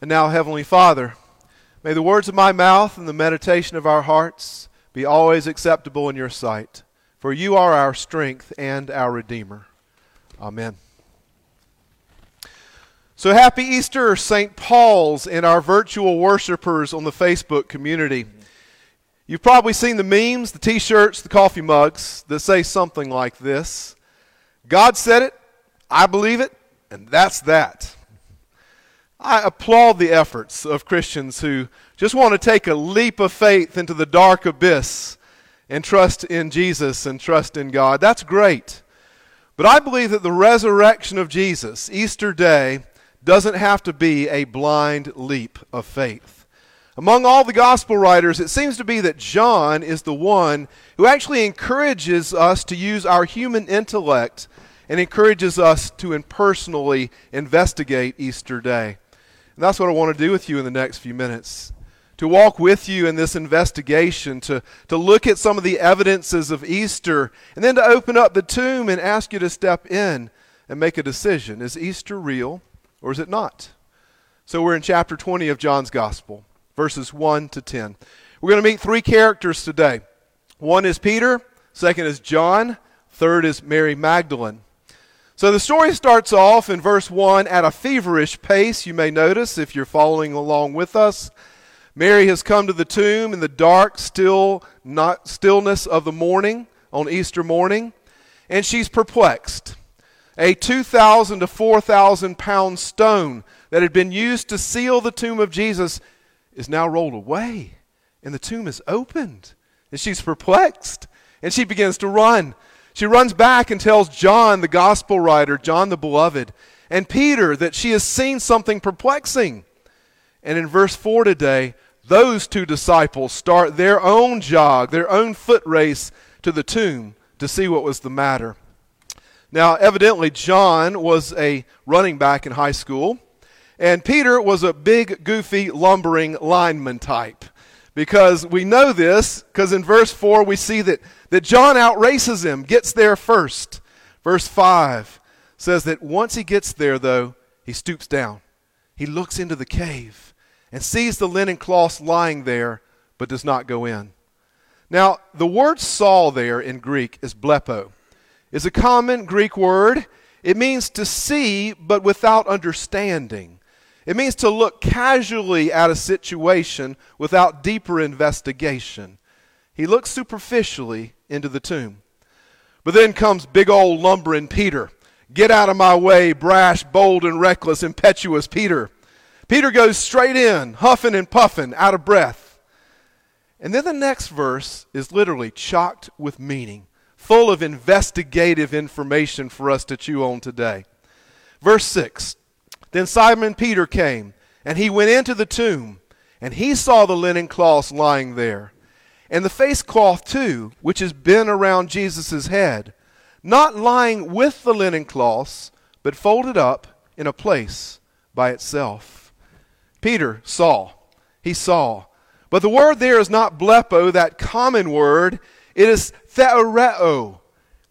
And now, Heavenly Father, may the words of my mouth and the meditation of our hearts be always acceptable in your sight, for you are our strength and our Redeemer. Amen. So happy Easter, St. Paul's, and our virtual worshipers on the Facebook community. You've probably seen the memes, the t shirts, the coffee mugs that say something like this God said it, I believe it, and that's that. I applaud the efforts of Christians who just want to take a leap of faith into the dark abyss and trust in Jesus and trust in God. That's great. But I believe that the resurrection of Jesus, Easter Day, doesn't have to be a blind leap of faith. Among all the gospel writers, it seems to be that John is the one who actually encourages us to use our human intellect and encourages us to impersonally investigate Easter Day. And that's what I want to do with you in the next few minutes. To walk with you in this investigation, to, to look at some of the evidences of Easter, and then to open up the tomb and ask you to step in and make a decision. Is Easter real or is it not? So we're in chapter 20 of John's Gospel, verses 1 to 10. We're going to meet three characters today. One is Peter, second is John, third is Mary Magdalene. So the story starts off in verse 1 at a feverish pace, you may notice if you're following along with us. Mary has come to the tomb in the dark, still not stillness of the morning on Easter morning, and she's perplexed. A 2,000 to 4,000 pound stone that had been used to seal the tomb of Jesus is now rolled away, and the tomb is opened. And she's perplexed, and she begins to run. She runs back and tells John, the gospel writer, John the beloved, and Peter that she has seen something perplexing. And in verse 4 today, those two disciples start their own jog, their own foot race to the tomb to see what was the matter. Now, evidently, John was a running back in high school, and Peter was a big, goofy, lumbering lineman type. Because we know this, because in verse 4 we see that that John outraces him, gets there first. Verse 5 says that once he gets there, though, he stoops down. He looks into the cave and sees the linen cloths lying there, but does not go in. Now, the word saw there in Greek is blepo. It's a common Greek word. It means to see, but without understanding. It means to look casually at a situation without deeper investigation. He looks superficially into the tomb. But then comes big old lumbering Peter. Get out of my way, brash, bold, and reckless, impetuous Peter. Peter goes straight in, huffing and puffing, out of breath. And then the next verse is literally chocked with meaning, full of investigative information for us to chew on today. Verse 6 Then Simon Peter came, and he went into the tomb, and he saw the linen cloths lying there and the face cloth too, which has been around Jesus' head, not lying with the linen cloths, but folded up in a place by itself. Peter saw. He saw. But the word there is not blepo, that common word. It is theoreo.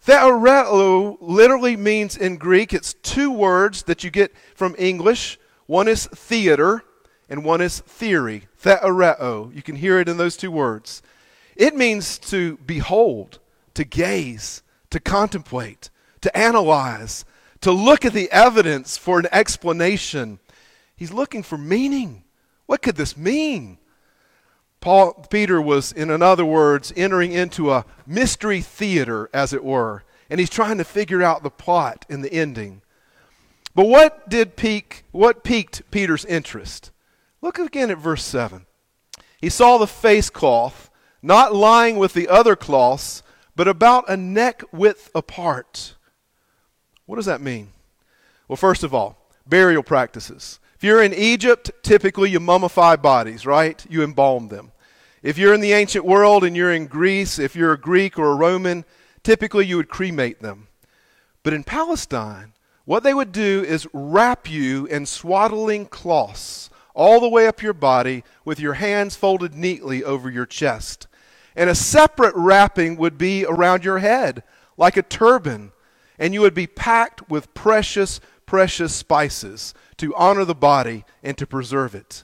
Theoreo literally means in Greek, it's two words that you get from English. One is theater, and one is theory. Theoreo. You can hear it in those two words. It means to behold, to gaze, to contemplate, to analyze, to look at the evidence for an explanation. He's looking for meaning. What could this mean? Paul Peter was in other words entering into a mystery theater as it were, and he's trying to figure out the plot and the ending. But what did pique what piqued Peter's interest? Look again at verse 7. He saw the face cloth not lying with the other cloths, but about a neck width apart. What does that mean? Well, first of all, burial practices. If you're in Egypt, typically you mummify bodies, right? You embalm them. If you're in the ancient world and you're in Greece, if you're a Greek or a Roman, typically you would cremate them. But in Palestine, what they would do is wrap you in swaddling cloths all the way up your body with your hands folded neatly over your chest. And a separate wrapping would be around your head, like a turban. And you would be packed with precious, precious spices to honor the body and to preserve it.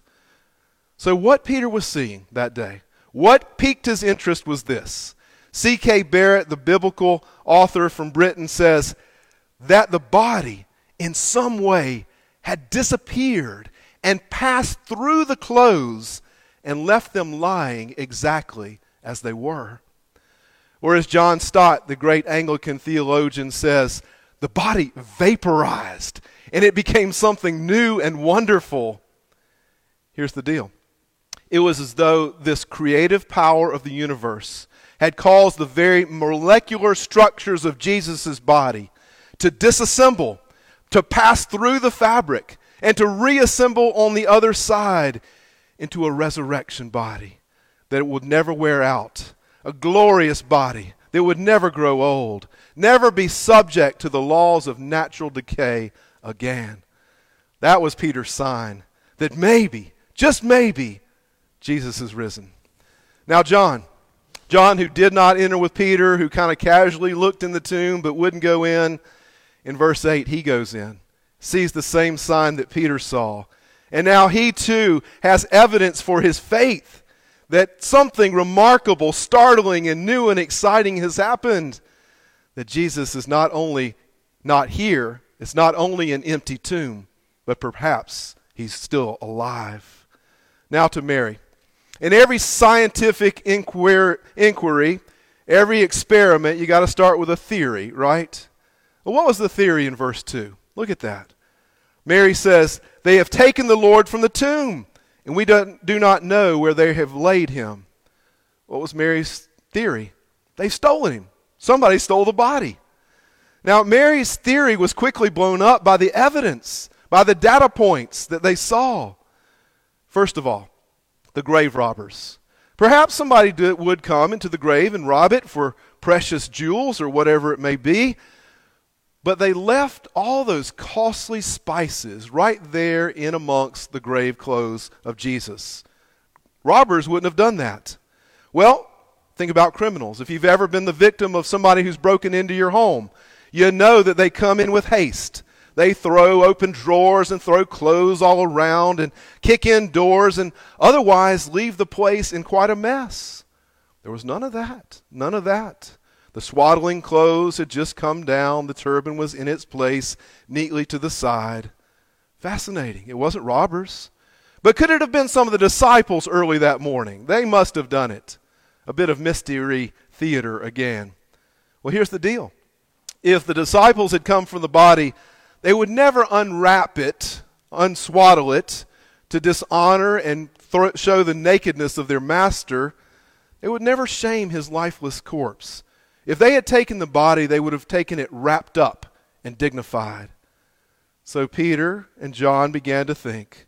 So, what Peter was seeing that day, what piqued his interest was this. C.K. Barrett, the biblical author from Britain, says that the body, in some way, had disappeared and passed through the clothes and left them lying exactly as they were. Or as John Stott, the great Anglican theologian, says, the body vaporized and it became something new and wonderful. Here's the deal it was as though this creative power of the universe had caused the very molecular structures of Jesus' body to disassemble, to pass through the fabric, and to reassemble on the other side into a resurrection body that it would never wear out, a glorious body that would never grow old, never be subject to the laws of natural decay again. That was Peter's sign that maybe, just maybe, Jesus is risen. Now, John, John, who did not enter with Peter, who kind of casually looked in the tomb but wouldn't go in, in verse 8, he goes in, sees the same sign that Peter saw. And now he too has evidence for his faith that something remarkable, startling, and new and exciting has happened. That Jesus is not only not here, it's not only an empty tomb, but perhaps he's still alive. Now to Mary. In every scientific inquiry, inquiry every experiment, you got to start with a theory, right? Well, what was the theory in verse 2? Look at that. Mary says, They have taken the Lord from the tomb, and we do, not know where they have laid him. What was Mary's theory? They've stolen him. Somebody stole the body. Now, Mary's theory was quickly blown up by the evidence, by the data points that they saw. First of all, the grave robbers. Perhaps somebody would come into the grave and rob it for precious jewels or whatever it may be, but they left all those costly spices right there in amongst the grave clothes of Jesus. Robbers wouldn't have done that. Well, think about criminals. If you've ever been the victim of somebody who's broken into your home, you know that they come in with haste. They throw open drawers and throw clothes all around and kick in doors and otherwise leave the place in quite a mess. There was none of that. None of that. The swaddling clothes had just come down. The turban was in its place, neatly to the side. Fascinating. It wasn't robbers. But could it have been some of the disciples early that morning? They must have done it. A bit of mystery theater again. Well, here's the deal if the disciples had come from the body, they would never unwrap it, unswaddle it, to dishonor and show the nakedness of their master. They would never shame his lifeless corpse. If they had taken the body, they would have taken it wrapped up and dignified. So Peter and John began to think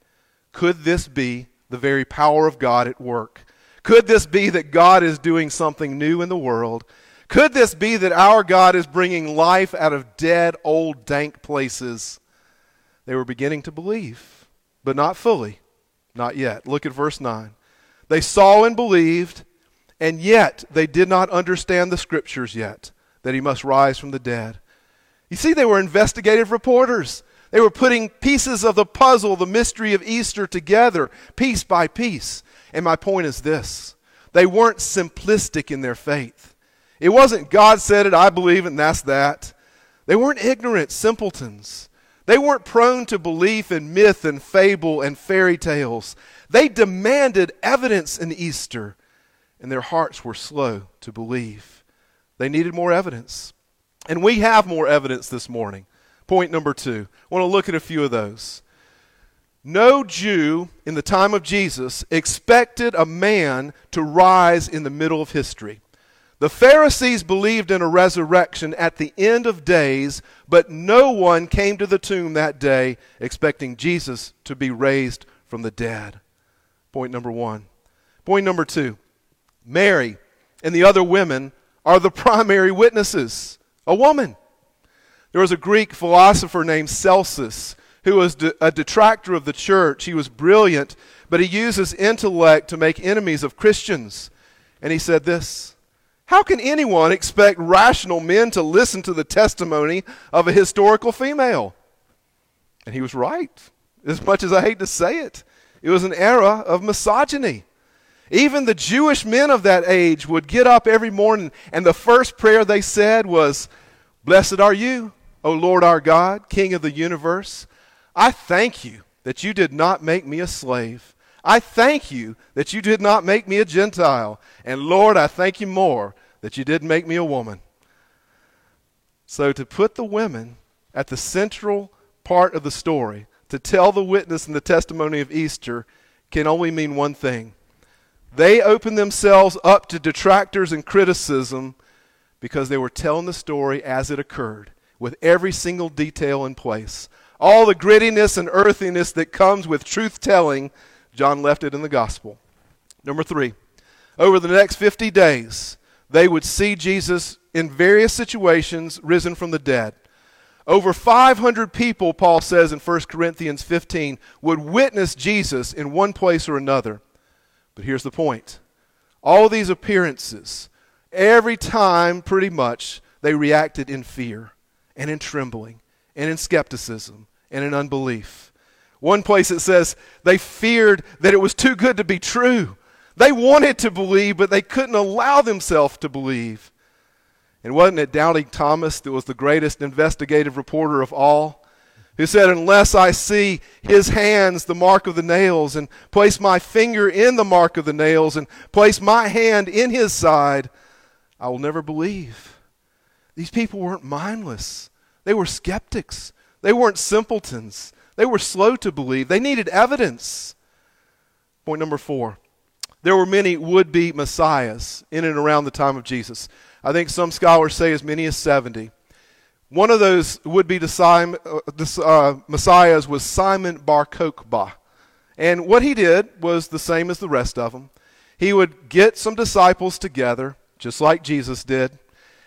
could this be the very power of God at work? Could this be that God is doing something new in the world could this be that our God is bringing life out of dead, old, dank places? They were beginning to believe, but not fully. Not yet. Look at verse 9. They saw and believed, and yet they did not understand the scriptures yet that he must rise from the dead. You see, they were investigative reporters. They were putting pieces of the puzzle, the mystery of Easter, together, piece by piece. And my point is this they weren't simplistic in their faith. It wasn't God said it, I believe it, and that's that. They weren't ignorant simpletons. They weren't prone to belief in myth and fable and fairy tales. They demanded evidence in Easter, and their hearts were slow to believe. They needed more evidence. And we have more evidence this morning. Point number two. I want to look at a few of those. No Jew in the time of Jesus expected a man to rise in the middle of history. The Pharisees believed in a resurrection at the end of days, but no one came to the tomb that day expecting Jesus to be raised from the dead. Point number one. Point number two Mary and the other women are the primary witnesses. A woman. There was a Greek philosopher named Celsus who was a detractor of the church. He was brilliant, but he used his intellect to make enemies of Christians. And he said this how can anyone expect rational men to listen to the testimony of a historical female? And he was right, as much as I hate to say it. It was an era of misogyny. Even the Jewish men of that age would get up every morning, and the first prayer they said was, Blessed are you, O Lord our God, King of the universe. I thank you that you did not make me a slave. I thank you that you did not make me a Gentile. And Lord, I thank you more that you didn't make me a woman. So to put the women at the central part of the story, to tell the witness and the testimony of Easter, can only mean one thing. They opened themselves up to detractors and criticism because they were telling the story as it occurred, with every single detail in place. All the grittiness and earthiness that comes with truth telling, John left it in the gospel. Number three, over the next 50 days, they would see Jesus in various situations risen from the dead. Over 500 people, Paul says in 1 Corinthians 15, would witness Jesus in one place or another. But here's the point all these appearances, every time pretty much, they reacted in fear and in trembling and in skepticism and in unbelief. One place it says they feared that it was too good to be true. They wanted to believe, but they couldn't allow themselves to believe. And wasn't it Doubting Thomas that was the greatest investigative reporter of all? Who said, Unless I see his hands, the mark of the nails, and place my finger in the mark of the nails, and place my hand in his side, I will never believe. These people weren't mindless, they were skeptics. They weren't simpletons. They were slow to believe. They needed evidence. Point number four there were many would be messiahs in and around the time of Jesus. I think some scholars say as many as 70. One of those would be uh, uh, messiahs was Simon Bar Kokhba. And what he did was the same as the rest of them. He would get some disciples together, just like Jesus did,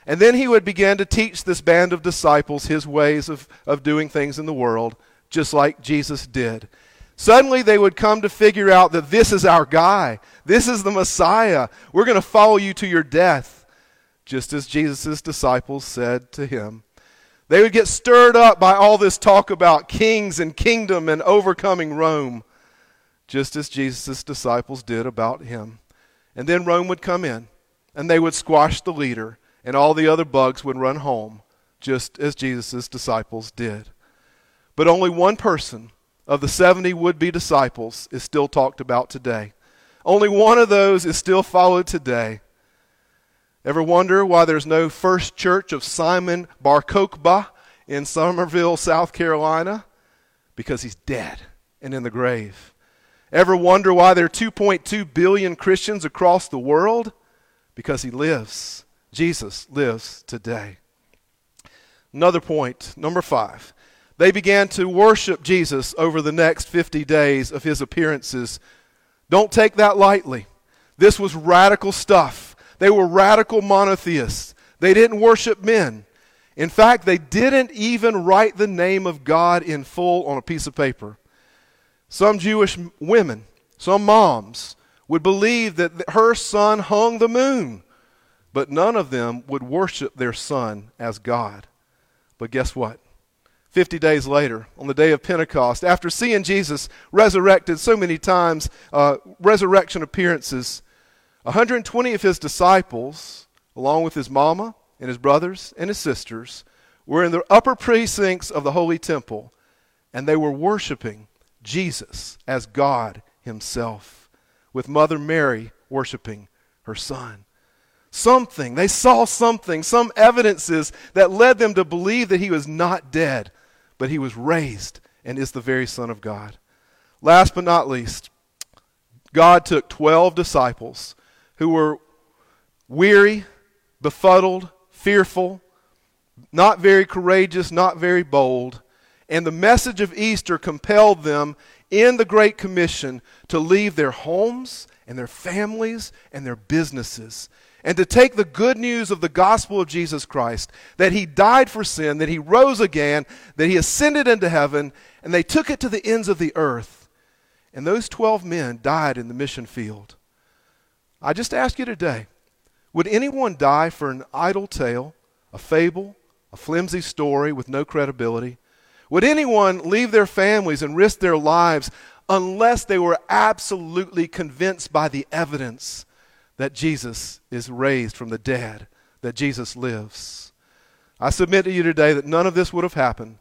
and then he would begin to teach this band of disciples his ways of, of doing things in the world, just like Jesus did. Suddenly they would come to figure out that this is our guy. This is the Messiah. We're going to follow you to your death, just as Jesus' disciples said to him. They would get stirred up by all this talk about kings and kingdom and overcoming Rome, just as Jesus' disciples did about him. And then Rome would come in, and they would squash the leader, and all the other bugs would run home, just as Jesus' disciples did. But only one person of the 70 would be disciples is still talked about today. Only one of those is still followed today. Ever wonder why there's no first church of Simon Bar Kokhba in Summerville, South Carolina? Because he's dead and in the grave. Ever wonder why there are 2.2 billion Christians across the world? Because he lives. Jesus lives today. Another point, number five. They began to worship Jesus over the next 50 days of his appearances. Don't take that lightly. This was radical stuff. They were radical monotheists. They didn't worship men. In fact, they didn't even write the name of God in full on a piece of paper. Some Jewish women, some moms, would believe that her son hung the moon, but none of them would worship their son as God. But guess what? 50 days later, on the day of Pentecost, after seeing Jesus resurrected so many times, uh, resurrection appearances, 120 of his disciples, along with his mama and his brothers and his sisters, were in the upper precincts of the holy temple, and they were worshiping Jesus as God himself, with Mother Mary worshiping her son. Something, they saw something, some evidences that led them to believe that he was not dead, but he was raised and is the very Son of God. Last but not least, God took 12 disciples who were weary, befuddled, fearful, not very courageous, not very bold, and the message of Easter compelled them in the Great Commission to leave their homes and their families and their businesses and to take the good news of the gospel of Jesus Christ, that he died for sin, that he rose again, that he ascended into heaven, and they took it to the ends of the earth. And those 12 men died in the mission field. I just ask you today would anyone die for an idle tale, a fable, a flimsy story with no credibility? Would anyone leave their families and risk their lives unless they were absolutely convinced by the evidence that Jesus is raised from the dead, that Jesus lives? I submit to you today that none of this would have happened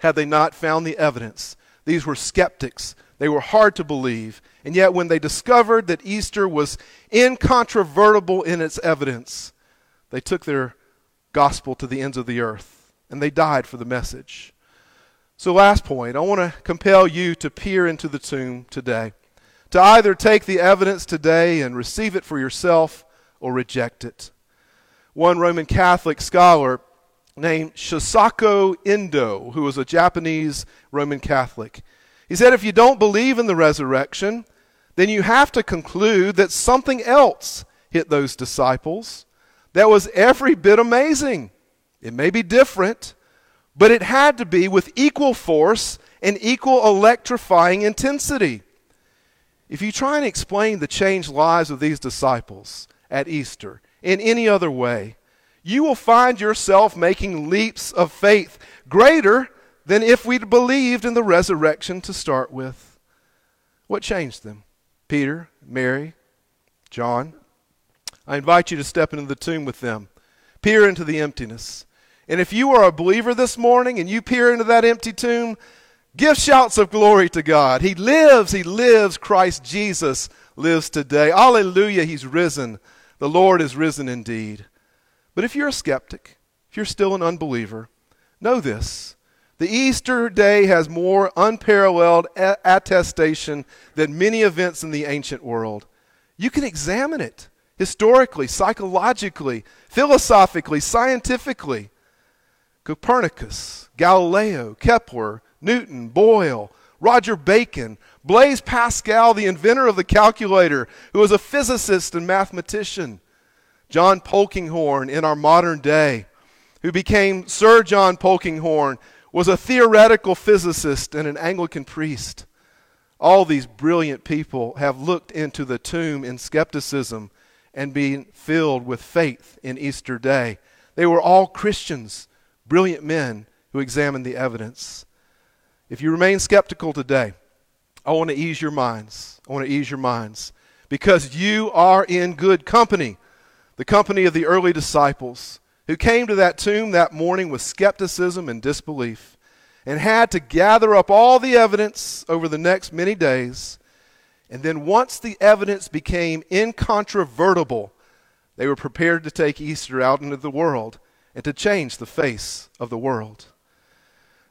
had they not found the evidence. These were skeptics. They were hard to believe. And yet, when they discovered that Easter was incontrovertible in its evidence, they took their gospel to the ends of the earth and they died for the message. So, last point, I want to compel you to peer into the tomb today, to either take the evidence today and receive it for yourself or reject it. One Roman Catholic scholar named Shusaku Endo, who was a Japanese Roman Catholic, he said, If you don't believe in the resurrection, then you have to conclude that something else hit those disciples that was every bit amazing. It may be different, but it had to be with equal force and equal electrifying intensity. If you try and explain the changed lives of these disciples at Easter in any other way, you will find yourself making leaps of faith greater than if we'd believed in the resurrection to start with. What changed them? Peter, Mary, John. I invite you to step into the tomb with them, peer into the emptiness. And if you are a believer this morning and you peer into that empty tomb, give shouts of glory to God. He lives, He lives. Christ Jesus lives today. Alleluia, He's risen. The Lord is risen indeed. But if you're a skeptic, if you're still an unbeliever, know this. The Easter day has more unparalleled attestation than many events in the ancient world. You can examine it historically, psychologically, philosophically, scientifically. Copernicus, Galileo, Kepler, Newton, Boyle, Roger Bacon, Blaise Pascal, the inventor of the calculator, who was a physicist and mathematician, John Polkinghorne in our modern day, who became Sir John Polkinghorne, was a theoretical physicist and an Anglican priest. All these brilliant people have looked into the tomb in skepticism and been filled with faith in Easter Day. They were all Christians brilliant men who examined the evidence. If you remain skeptical today, I want to ease your minds. I want to ease your minds because you are in good company, the company of the early disciples who came to that tomb that morning with skepticism and disbelief and had to gather up all the evidence over the next many days. And then, once the evidence became incontrovertible, they were prepared to take Easter out into the world and to change the face of the world.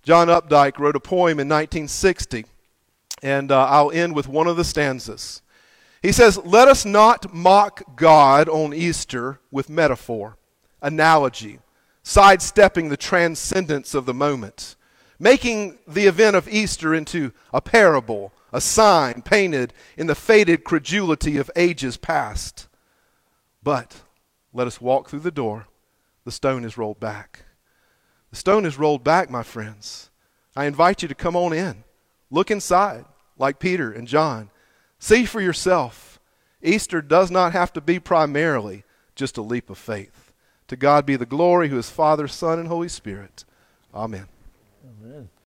John Updike wrote a poem in 1960, and uh, I'll end with one of the stanzas. He says, Let us not mock God on Easter with metaphor, analogy, sidestepping the transcendence of the moment, making the event of Easter into a parable, a sign painted in the faded credulity of ages past. But let us walk through the door the stone is rolled back. The stone is rolled back, my friends. I invite you to come on in. Look inside, like Peter and John. See for yourself. Easter does not have to be primarily just a leap of faith. To God be the glory, who is Father, Son, and Holy Spirit. Amen. Amen.